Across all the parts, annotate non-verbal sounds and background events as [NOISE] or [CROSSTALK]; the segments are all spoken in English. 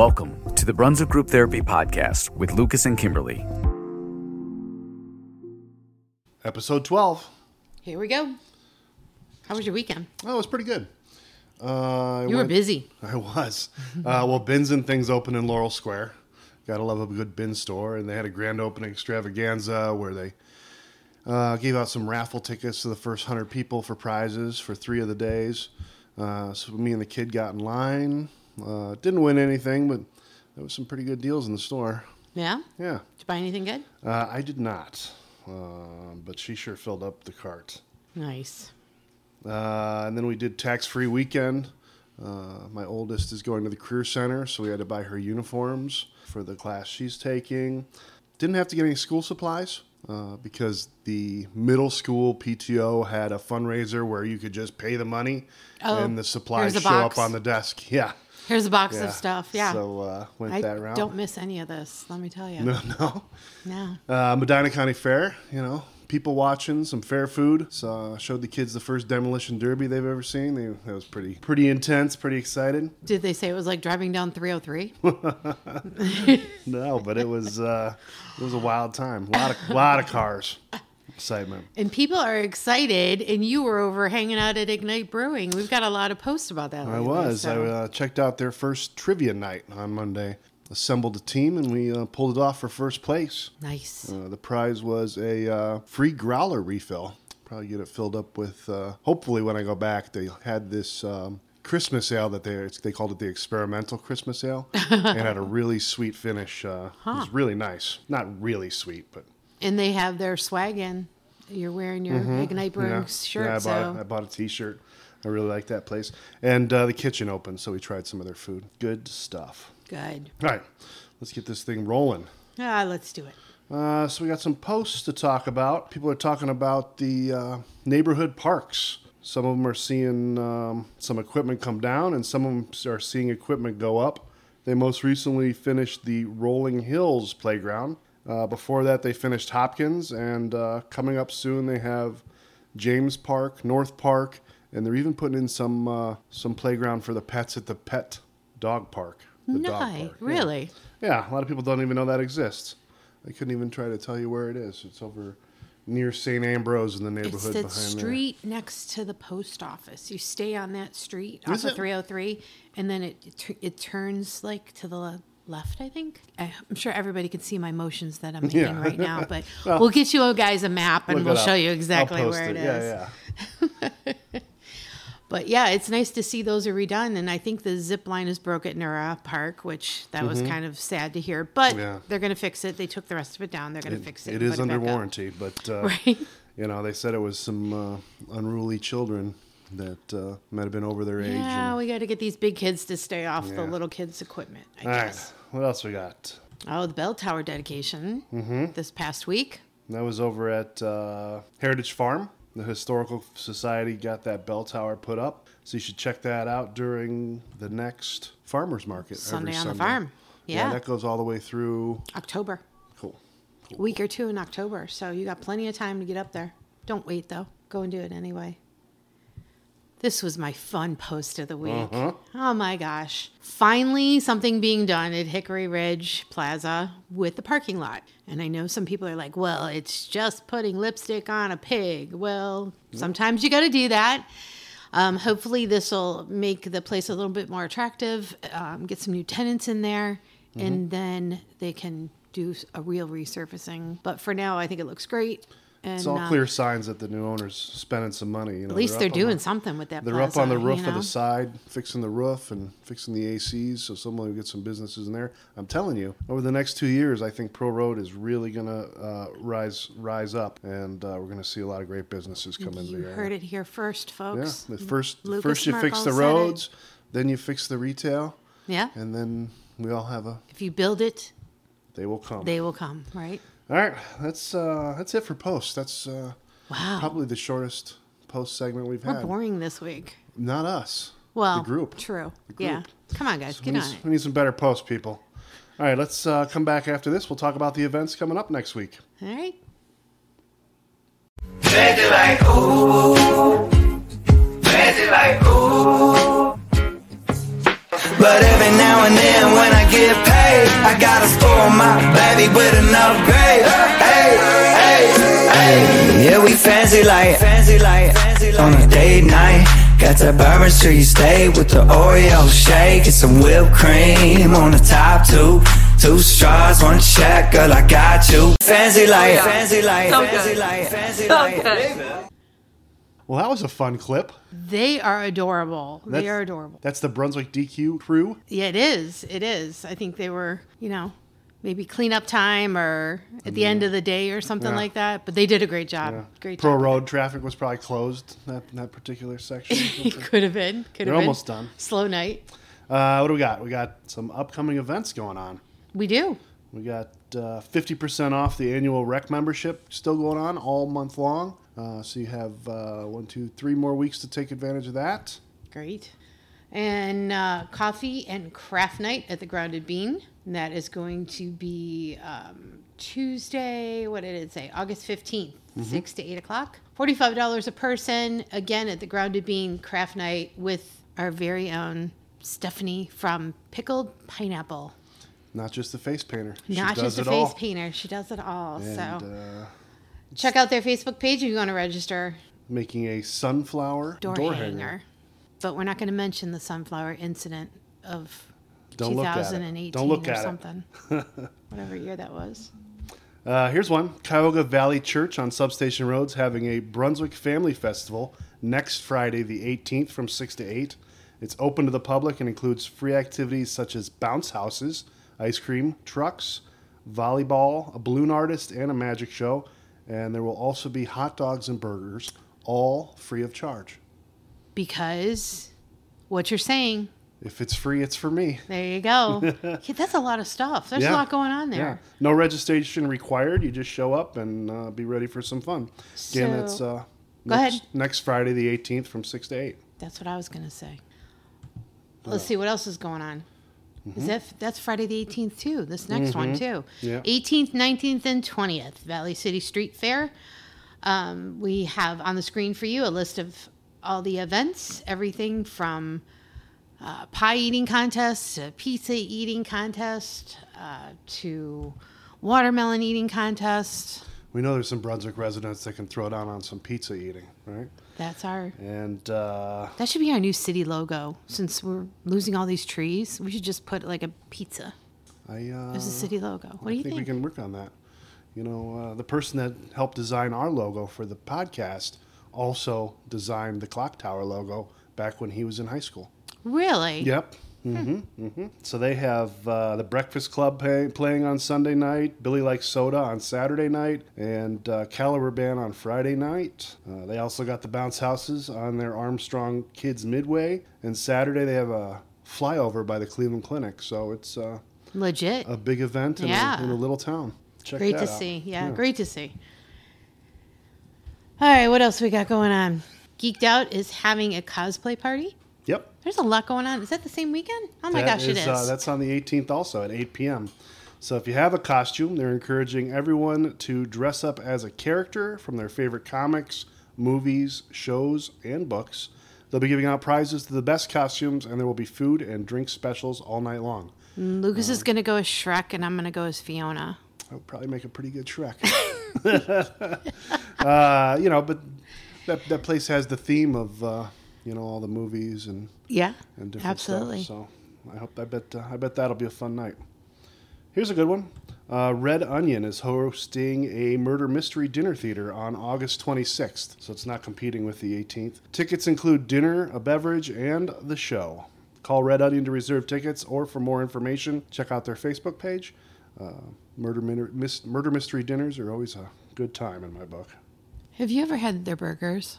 Welcome to the Brunswick Group Therapy Podcast with Lucas and Kimberly. Episode 12. Here we go. How was your weekend? Oh, it was pretty good. Uh, I You were went- busy. I was. [LAUGHS] Uh, well, bins and things open in Laurel Square. Gotta love a good bin store. And they had a grand opening extravaganza where they uh, gave out some raffle tickets to the first 100 people for prizes for three of the days. Uh, so me and the kid got in line. Uh, didn't win anything, but there was some pretty good deals in the store. Yeah? Yeah. Did you buy anything good? Uh, I did not. Uh, but she sure filled up the cart. Nice. Uh, and then we did tax free weekend. Uh, my oldest is going to the career center, so we had to buy her uniforms for the class she's taking. Didn't have to get any school supplies uh, because the middle school PTO had a fundraiser where you could just pay the money Oh, and the supplies show box. up on the desk. [LAUGHS] Yeah. Here's a box yeah. of stuff. Yeah. So uh, went I that route. don't miss any of this, let me tell you. [LAUGHS] No, no. No. Uh, Medina County Fair, you know, people watching, some fair food. So showed the kids the first demolition derby they've ever seen. They, that was pretty, pretty intense, pretty excited. Did they say it was like driving down 303? [LAUGHS] No, but it was, uh, it was a wild time. A lot of, lot of cars, [LAUGHS] excitement. and people are excited, and you were over hanging out at Ignite Brewing. We've got a lot of posts about that. I lately, was. so- I uh, checked out their first trivia night on Monday. Assembled a team and we uh, pulled it off for first place. Nice. Uh, the prize was a uh, free growler refill. Probably get it filled up with. Uh, hopefully, when I go back, they had this um, Christmas ale that they they called it the experimental Christmas ale, [LAUGHS] and had a really sweet finish. Uh, It was really nice. Not really sweet, but And they have their swag in. You're wearing your Ignite Brewing yeah. shirt, Yeah, I so bought, I bought a T-shirt. I really like that place. And uh, the kitchen opened, so we tried some of their food. Good stuff. good. All right, let's get this thing rolling. Ah, let's do it. Uh, so we got some posts to talk about. People are talking about the uh, neighborhood parks. Some of them are seeing um, some equipment come down, and some of them are seeing equipment go up. They most recently finished the Rolling Hills playground. Uh, before that, they finished Hopkins, and uh, coming up soon, they have James Park, North Park, and they're even putting in some uh, some playground for the pets at the Pet Dog Park. The dog park. Really? Yeah, a lot of people don't even know that exists. I couldn't even try to tell you where it is. It's over near St. Ambrose in the neighborhood. It's the street next to the post office. You stay on that street Is off it? of 303, and then it it, tur- it turns like to the left. I think. I, I'm sure everybody can see my motions that I'm making Yeah. right now, but [LAUGHS] Well, we'll get you guys a map and we'll show you exactly post where it is. Yeah, yeah. [LAUGHS] But yeah, it's nice to see those are redone, and I think the zip line is broke at Nura Park, which that was kind of sad to hear. But Mm-hmm. Yeah. they're going to fix it. They took the rest of it down. They're going to fix it. it and is put under back up. warranty, but uh, [LAUGHS] Right. you know they said it was some uh, unruly children that uh, might have been over their age. Yeah, and- we got to get these big kids to stay off the little kids' equipment. I All right, guess. What else we got? Oh, the bell tower dedication Mm-hmm. this past week. That was over at uh, Heritage Farm. The Historical Society got that bell tower put up, so you should check that out during the next farmers market. Sunday every on the Sunday. farm. Yeah. that goes all the way through. October, Cool. week or two in October. So you got plenty of time to get up there. Don't wait though. Go and do it anyway. This was my fun post of the week. Uh-huh. Oh my gosh. Finally, something being done at Hickory Ridge Plaza with the parking lot. And I know some people are like, well, it's just putting lipstick on a pig. Well, sometimes you got to do that. Um, hopefully, this will make the place a little bit more attractive, um, get some new tenants in there, Mm-hmm. and then they can do a real resurfacing. But for now, I think it looks great. And It's all uh, clear signs that the new owner's spending some money. You know, At least they're on doing the- something with that. They're up on the roof you of the side, fixing the roof and fixing the ACs, so someone will get some businesses in there. I'm telling you, over the next two years, I think Pearl Road is really gonna uh, rise rise up, and uh, we're gonna see a lot of great businesses come into You the area. heard it here first, folks. Yeah, the first Lucas first you fix the said it. roads, then you fix the retail, Yeah. and then we all have a. If you build it, They will come. they will come, right? All right, that's uh, that's it for post. That's uh, Wow. probably the shortest post segment we've We're had. boring this week. Not us. Well, the group. True. group. Yeah. Come on, guys. We Get need, on it. we need some better posts, people. All right, let's uh, come back after this. We'll talk about the events coming up next week. All right. Fancy like ooh, fancy like ooh. But every now and then when I get paid. I gotta spoil my baby with an upgrade. Hey, hey, hey. Yeah, we fancy like, fancy like, on a date night. Got that Bourbon Street steak with the Oreo shake and some whipped cream on the top two. Two straws, one check, girl, I got you. Fancy like, oh, fancy like, fancy like, fancy So like. Well, that was a fun clip. They are adorable. That's- they are adorable. That's the Brunswick DQ crew. Yeah, it is. It is. I think they were, you know, maybe cleanup time or at the end of the day or something Yeah. like that. But they did a great job. Yeah. Great Pearl job. road traffic was probably closed that that particular section. [LAUGHS] It could have been. Could They're have been. almost done. Slow night. uh, what do we got? We got some upcoming events going on. We do. We got uh, 50% off the annual rec membership still going on all month long. Uh, so you have uh, one, two, three more weeks to take advantage of that. Great. And uh, coffee and craft night at the Grounded Bean. And that is going to be um, Tuesday, what did it say? August 15th, 6 to 8 o'clock. $45 a person, again at the Grounded Bean craft night with our very own Stephanie from Pickled Pineapple. Not just the face painter. She Not just the face all. painter, she does it all. And so uh, check out their Facebook page if you want to register. making a sunflower door, door, hanger. hanger. But we're not going to mention the sunflower incident of Don't look 2018 Don't look or at something. [LAUGHS] Whatever year that was. Uh, here's one Cuyahoga Valley Church on Substation Road's having a Brunswick Family Festival next Friday, the 18th, from 6 to 8. It's open to the public and includes free activities such as bounce houses, ice cream trucks, volleyball, a balloon artist, and a magic show. And there will also be hot dogs and burgers, all free of charge. Because what you're saying, If it's free, it's for me. there you go. [LAUGHS] yeah, that's a lot of stuff. There's a lot going on Yeah. there. No registration required. You just show up and uh, be ready for some fun. Again, it's uh, Go next, ahead. next Friday, the 18th, from 6 to 8. That's what I was going to say. Let's see what else is going on. Mm-hmm. Is that that's Friday the 18th too? This next one too. Yeah. 18th, 19th, and 20th, Valley City Street Fair. Um, we have on the screen for you a list of all the events, everything from uh, pie eating contest to pizza eating contest uh, to watermelon eating contest. We know there's some Brunswick residents that can throw down on some pizza eating, right? That's our And uh, that should be our new city logo. Since we're losing all these trees, we should just put like a pizza I, uh, as a city logo. What I do you think, think? we can work on that. You know, uh, the person that helped design our logo for the podcast also designed the clock tower logo back when he was in high school. Really? Yep. Hmm hmm So they have uh, the Breakfast Club pay, playing on Sunday night, Billy Likes Soda on Saturday night, and uh, Caliber Band on Friday night. Uh, they also got the Bounce Houses on their Armstrong Kids Midway, and Saturday they have a flyover by the Cleveland Clinic. So it's uh, Legit. a big event in, Yeah. a, in a little town. Check great to out. see. Yeah, great to see. All right, what else we got going on? Geeked Out is having a cosplay party. There's a lot going on. Is that the same weekend? Oh my That gosh, it is. Uh, that's on the 18th also at 8 p.m. So if you have a costume, they're encouraging everyone to dress up as a character from their favorite comics, movies, shows, and books. They'll be giving out prizes to the best costumes, and there will be food and drink specials all night long. Lucas is going to go as Shrek, and I'm going to go as Fiona. I would probably make a pretty good Shrek. [LAUGHS] [LAUGHS] uh, you know, but that, that place has the theme of, uh, you know, all the movies and Yeah, and different absolutely. stuff. So I hope I bet uh, I bet that'll be a fun night. Here's a good one. Uh, Red Onion is hosting a murder mystery dinner theater on August 26th, so it's not competing with the 18th. Tickets include dinner, a beverage, and the show. Call Red Onion to reserve tickets, or for more information, check out their Facebook page. Uh, murder, Mis- murder mystery dinners are always a good time in my book. Have you ever had their burgers?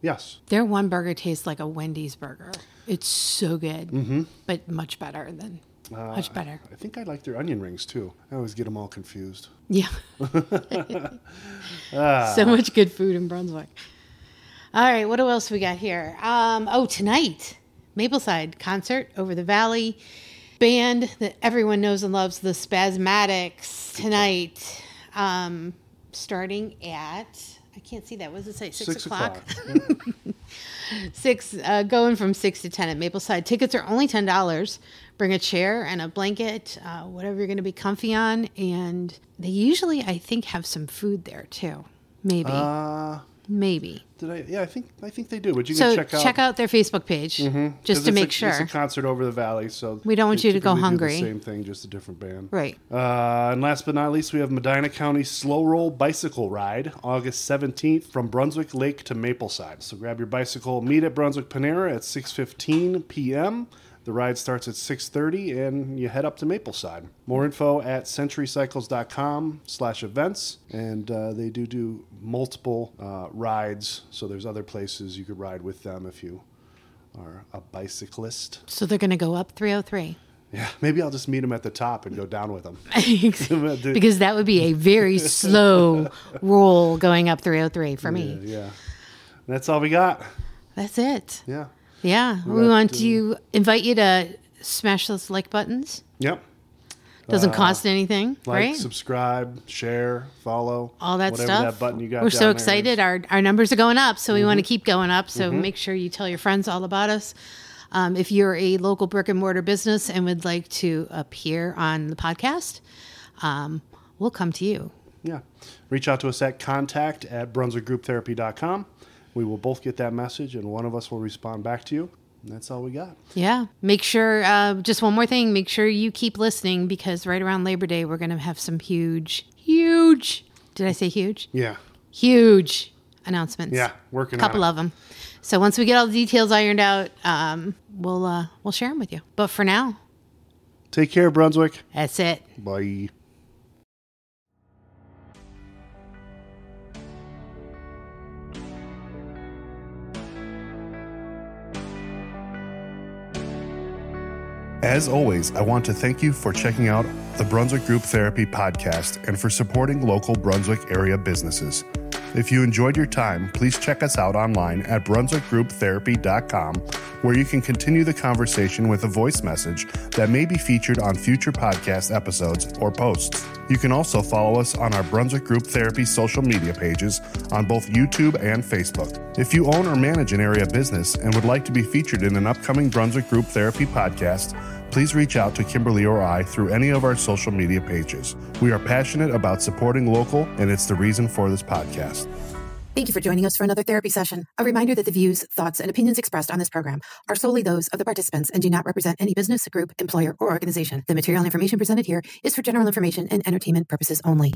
Yes, Their one burger tastes like a Wendy's burger. It's so good, mm-hmm. but much better than Uh, much better. I think I like their onion rings too. I always get them all confused. Yeah. [LAUGHS] Ah. so much good food in Brunswick. All right, what else we got here? Um, oh, tonight, Mapleside concert over the valley. Band that everyone knows and loves, the Spazmatics, tonight. Um, starting at, I can't see that. What does it say? Six, Six o'clock. o'clock. [LAUGHS] six uh, going from six to ten at Mapleside. Tickets are only ten dollars. Bring a chair and a blanket, uh, whatever you're going to be comfy on, and they usually, I think, have some food there too. Maybe, Uh, maybe. did I? Yeah, I think I think they do. But you So can check check out. out, their Facebook page 'cause just to make a, sure. It's a concert over the valley, so We don't want you to go hungry. Same thing, just a different band. right. Uh, and last but not least, we have Medina County Slow Roll Bicycle Ride, August 17th from Brunswick Lake to Mapleside. So grab your bicycle, meet at Brunswick Panera at 6.15 p.m. The ride starts at 6.30 and you head up to Mapleside. More info at centurycycles.com slash events. And uh, they do do multiple uh, rides, so there's other places you could ride with them if you are a bicyclist. So they're going to go up 303. Yeah, maybe I'll just meet them at the top and go down with them. [LAUGHS] [LAUGHS] because that would be a very slow roll going up 303 for me. Yeah, yeah. That's all we got. That's it. Yeah. Yeah. We, got, want uh, to invite you to smash those like buttons. Yep. Doesn't cost anything, Like, right? subscribe, share, follow. All that stuff. That button you got. We're so excited. Mm-hmm. Our our numbers are going up, so we want to keep going up. So make sure you tell your friends all about us. Um, if you're a local brick and mortar business and would like to appear on the podcast, um, we'll come to you. Yeah. Reach out to us at contact at brunswickgrouptherapy.com. We will both get that message, and one of us will respond back to you. And that's all we got. Yeah. Make sure, uh, just one more thing, make sure you keep listening because right around Labor Day, we're going to have some huge, huge, did I say huge? Yeah. Huge announcements. Yeah. Working A couple of them. So once we get all the details ironed out, um, we'll, uh, we'll share them with you. But for now, Take care, Brunswick. that's it. Bye. As always, I want to thank you for checking out the Brunswick Group Therapy podcast and for supporting local Brunswick area businesses. If you enjoyed your time, please check us out online at brunswickgrouptherapy.com, where you can continue the conversation with a voice message that may be featured on future podcast episodes or posts. You can also follow us on our Brunswick Group Therapy social media pages on both YouTube and Facebook. If you own or manage an area business and would like to be featured in an upcoming Brunswick Group Therapy podcast, please reach out to Kimberly or I through any of our social media pages. We are passionate about supporting local, and it's the reason for this podcast. Thank you for joining us for another therapy session. A reminder that the views, thoughts, and opinions expressed on this program are solely those of the participants and do not represent any business, group, employer, or organization. The material information presented here is for general information and entertainment purposes only.